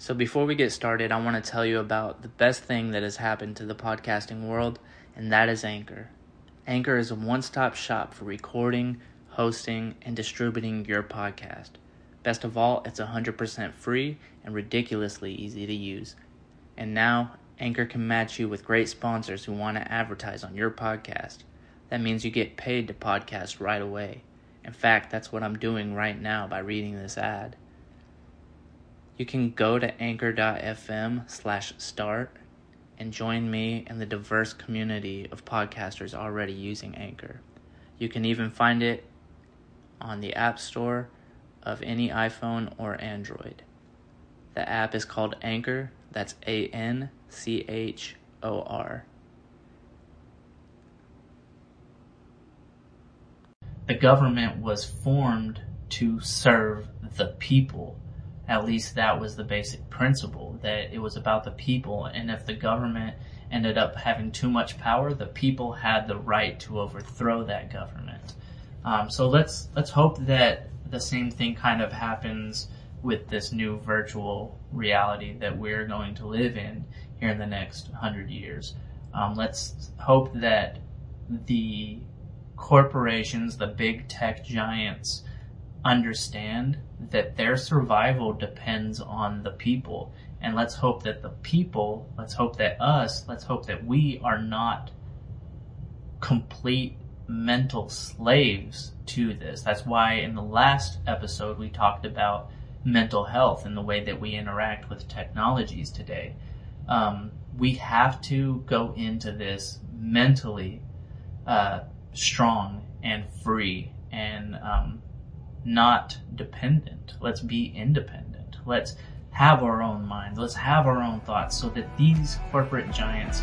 So, before we get started, I want to tell you about the best thing that has happened to the podcasting world, and that is Anchor. Anchor is a one stop shop for recording, hosting, and distributing your podcast. Best of all, it's 100% free and ridiculously easy to use. And now, Anchor can match you with great sponsors who want to advertise on your podcast. That means you get paid to podcast right away. In fact, that's what I'm doing right now by reading this ad. You can go to anchor.fm slash start and join me and the diverse community of podcasters already using Anchor. You can even find it on the App Store of any iPhone or Android. The app is called Anchor, that's A N C H O R. The government was formed to serve the people. At least that was the basic principle, that it was about the people. And if the government ended up having too much power, the people had the right to overthrow that government. Um, so let's let's hope that the same thing kind of happens with this new virtual reality that we're going to live in here in the next hundred years. Um, let's hope that the corporations, the big tech giants, understand that their survival depends on the people. And let's hope that the people, let's hope that us, let's hope that we are not complete mental slaves to this. That's why in the last episode we talked about mental health and the way that we interact with technologies today. Um, we have to go into this mentally uh, strong and free and um, not dependent. Let's be independent. Let's have our own minds. Let's have our own thoughts so that these corporate giants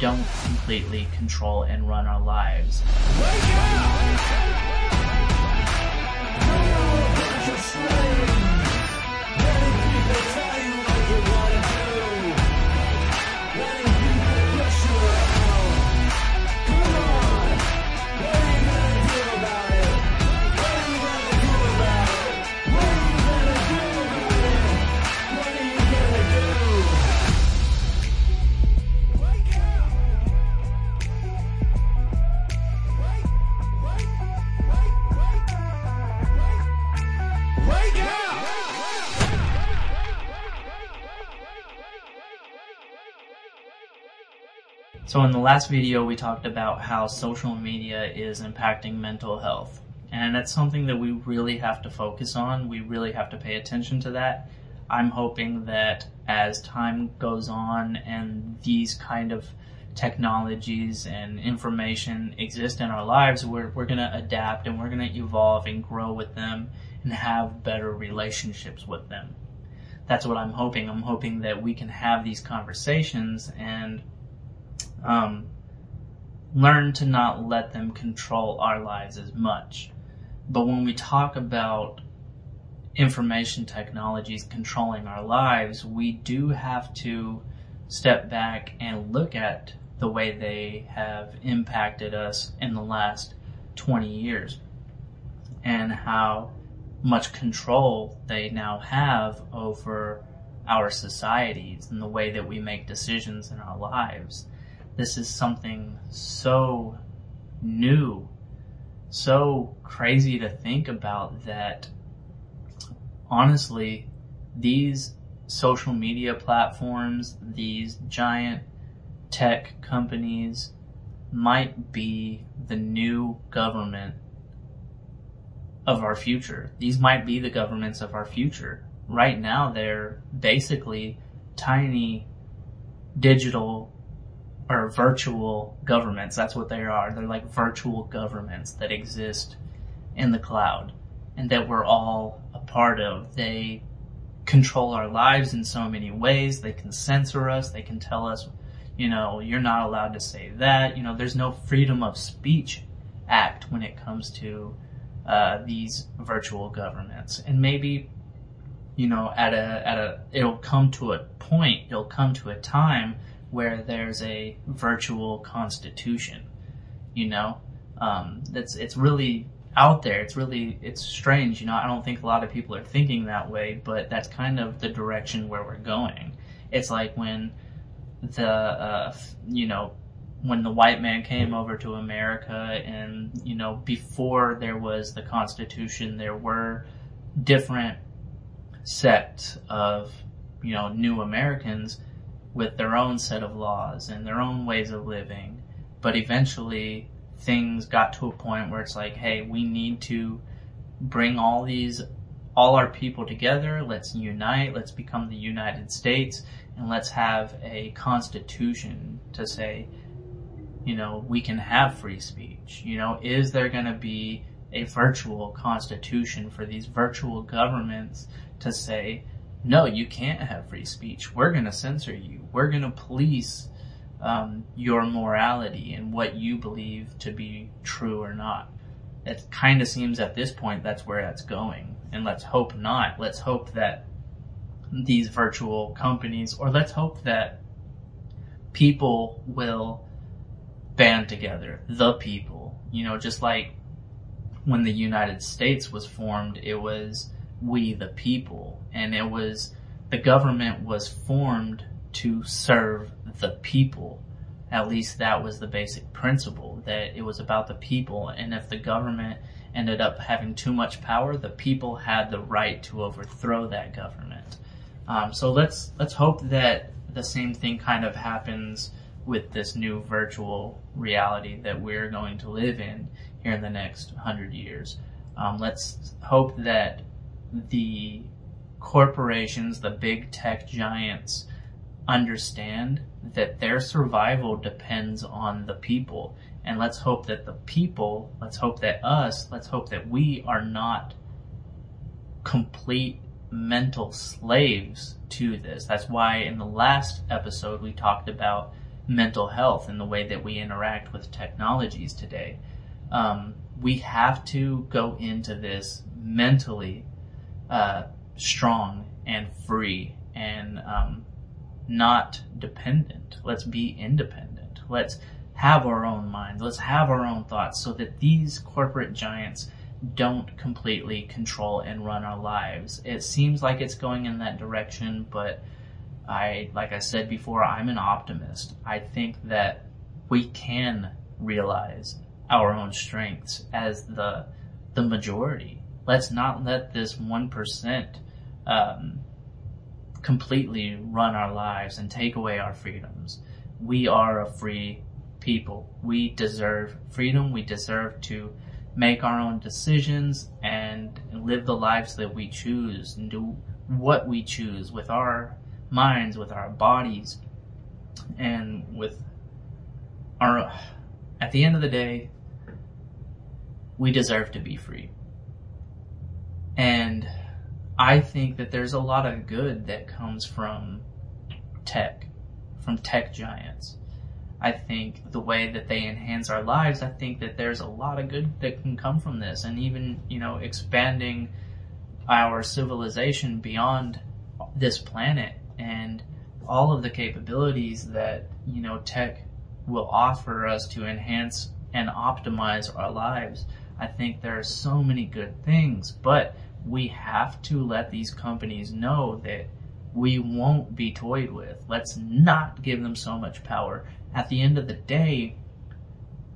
don't completely control and run our lives. So in the last video, we talked about how social media is impacting mental health. And that's something that we really have to focus on. We really have to pay attention to that. I'm hoping that as time goes on and these kind of technologies and information exist in our lives, we're, we're going to adapt and we're going to evolve and grow with them and have better relationships with them. That's what I'm hoping. I'm hoping that we can have these conversations and um, learn to not let them control our lives as much. But when we talk about information technologies controlling our lives, we do have to step back and look at the way they have impacted us in the last 20 years and how much control they now have over our societies and the way that we make decisions in our lives this is something so new, so crazy to think about that honestly, these social media platforms, these giant tech companies might be the new government of our future. These might be the governments of our future. Right now, they're basically tiny digital or virtual governments. That's what they are. They're like virtual governments that exist in the cloud and that we're all a part of. They control our lives in so many ways. They can censor us. They can tell us, you know, you're not allowed to say that. You know, there's no freedom of speech act when it comes to uh, these virtual governments. And maybe, you know, at a at a it'll come to a point. It'll come to a time where there's a virtual constitution. You know, um, that's it's really out there. It's really, it's strange. You know, I don't think a lot of people are thinking that way, but that's kind of the direction where we're going. It's like when the, uh, you know, when the white man came over to America and, you know, before there was the Constitution, there were different sects of, you know, new Americans with their own set of laws and their own ways of living. But eventually things got to a point where it's like, hey, we need to bring all these, all our people together. Let's unite. Let's become the United States and let's have a constitution to say, you know, we can have free speech. You know, is there going to be a virtual constitution for these virtual governments to say, no, you can't have free speech. We're going to censor you. We're going to police um, your morality and what you believe to be true or not. It kind of seems at this point that's where that's going. And let's hope not. Let's hope that these virtual companies, or let's hope that people will band together. The people. You know, just like when the United States was formed, it was we the people. And it was, the government was formed to serve the people. At least that was the basic principle, that it was about the people. And if the government ended up having too much power, the people had the right to overthrow that government. Um, so let's, let's hope that the same thing kind of happens with this new virtual reality that we're going to live in here in the next hundred years. Um, let's hope that the corporations, the big tech giants, understand that their survival depends on the people. And let's hope that the people, let's hope that us, let's hope that we are not complete mental slaves to this. That's why in the last episode we talked about mental health and the way that we interact with technologies today. Um, we have to go into this mentally uh, strong and free and um, not dependent. Let's be independent. Let's have our own minds. Let's have our own thoughts so that these corporate giants don't completely control and run our lives. It seems like it's going in that direction, but I, like I said before, I'm an optimist. I think that we can realize our own strengths as the, the majority. Let's not let this 1%, um, completely run our lives and take away our freedoms. We are a free people. We deserve freedom. We deserve to make our own decisions and live the lives that we choose and do what we choose with our minds, with our bodies, and with our, at the end of the day, we deserve to be free. And I think that there's a lot of good that comes from tech, from tech giants. I think the way that they enhance our lives, I think that there's a lot of good that can come from this and even, you know, expanding our civilization beyond this planet and all of the capabilities that, you know, tech will offer us to enhance and optimize our lives. I think there are so many good things, but we have to let these companies know that we won't be toyed with. Let's not give them so much power. At the end of the day,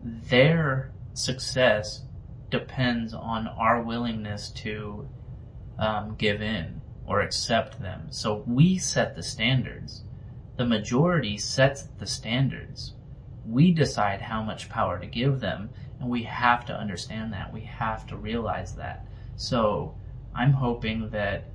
their success depends on our willingness to um, give in or accept them. So we set the standards. The majority sets the standards. We decide how much power to give them, and we have to understand that. We have to realize that. So I'm hoping that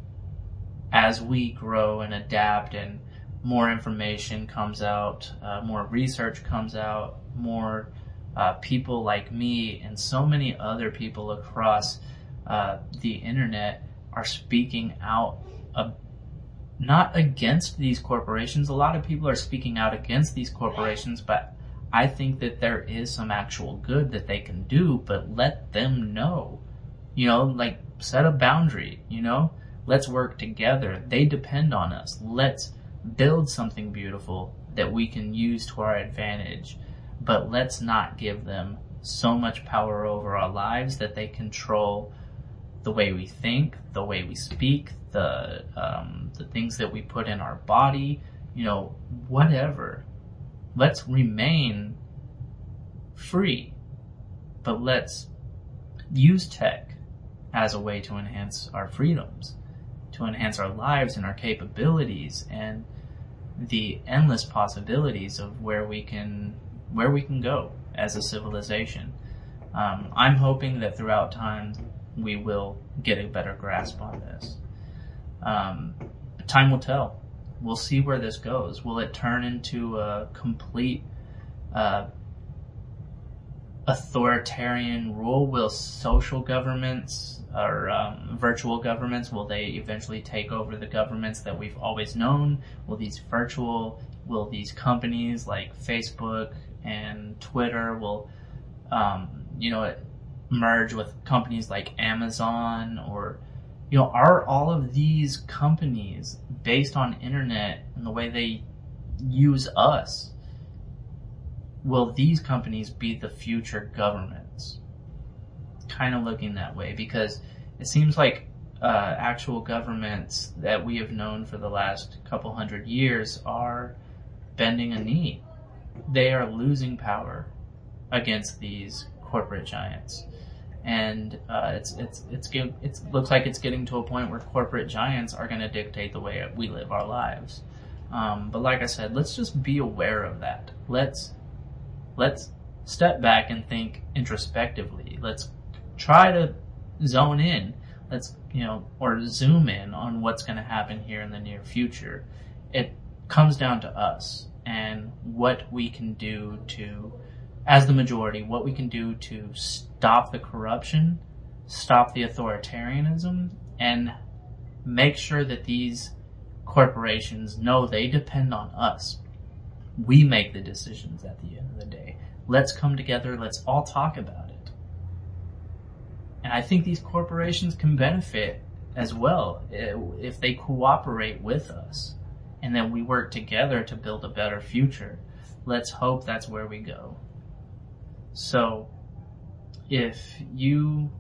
as we grow and adapt and more information comes out, uh, more research comes out, more uh, people like me and so many other people across uh, the internet are speaking out not against these corporations. A lot of people are speaking out against these corporations, but I think that there is some actual good that they can do, but let them know. You know, like set a boundary, you know? Let's work together. They depend on us. Let's build something beautiful that we can use to our advantage. But let's not give them so much power over our lives that they control the way we think, the way we speak, the um, the things that we put in our body, you know, whatever. Let's remain free, but let's use tech as a way to enhance our freedoms, to enhance our lives and our capabilities and the endless possibilities of where we can where we can go as a civilization. Um, I'm hoping that throughout time we will get a better grasp on this. Um, time will tell. We'll see where this goes. Will it turn into a complete uh, authoritarian rule? Will social governments or um, virtual governments will they eventually take over the governments that we've always known? Will these virtual will these companies like Facebook and Twitter will um, you know merge with companies like Amazon or you know are all of these companies based on internet and the way they use us will these companies be the future governments? Kind of looking that way because it seems like uh, actual governments that we have known for the last couple hundred years are bending a knee. They are losing power against these corporate giants, and uh, it's it's it's it looks like it's getting to a point where corporate giants are going to dictate the way we live our lives. Um, but like I said, let's just be aware of that. Let's let's step back and think introspectively. Let's try to zone in. Let's, you know, or zoom in on what's going to happen here in the near future. It comes down to us and what we can do to, as the majority, what we can do to stop the corruption, stop the authoritarianism, and make sure that these corporations know they depend on us we make the decisions at the end of the day. Let's come together. Let's all talk about it. And I think these corporations can benefit as well eh, if they cooperate with us and then we work together to build a better future. Let's hope that's where we go. So, if you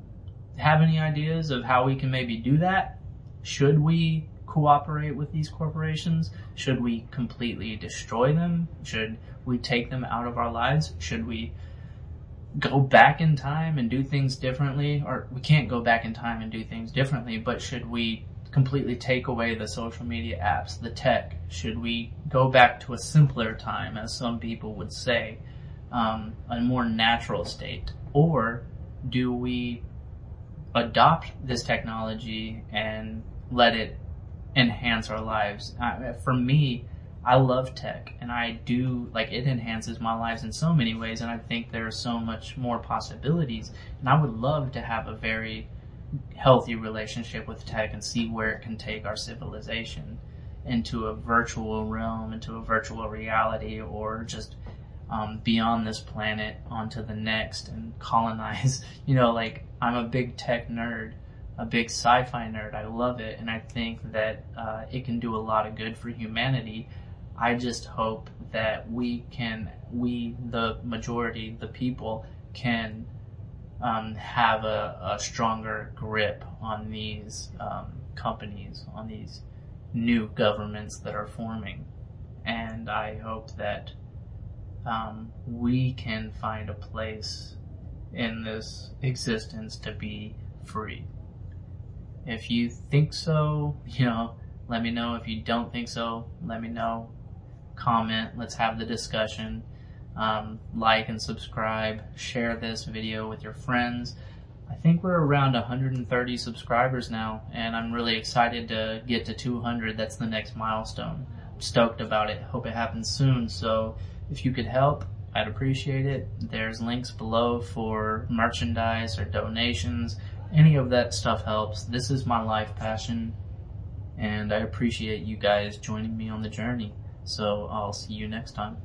have any ideas of how we can maybe do that, should we cooperate with these corporations? Should we completely destroy them? Should we take them out of our lives? Should we go back in time and do things differently? Or we can't go back in time and do things differently, but should we completely take away the social media apps, the tech? Should we go back to a simpler time, as some people would say, um, a more natural state? Or do we adopt this technology and let it enhance our lives. Uh, for me, I love tech and I do like it enhances my lives in so many ways and I think there are so much more possibilities and I would love to have a very healthy relationship with tech and see where it can take our civilization into a virtual realm, into a virtual reality or just um, beyond this planet onto the next and colonize, you know, like I'm a big tech nerd a big sci-fi nerd. I love it, and I think that uh, it can do a lot of good for humanity. I just hope that we can, we, the majority, the people, can um, have a, a, stronger grip on these um, companies, on these new governments that are forming. And I hope that um, we can find a place in this existence to be free. If you think so, you know, let me know. If you don't think so, let me know. Comment. Let's have the discussion. Um, like and subscribe. Share this video with your friends. I think we're around 130 subscribers now, and I'm really excited to get to 200. That's the next milestone. I'm stoked about it. Hope it happens soon. So if you could help, I'd appreciate it. There's links below for merchandise or donations any of that stuff helps. This is my life passion, and I appreciate you guys joining me on the journey. So I'll see you next time.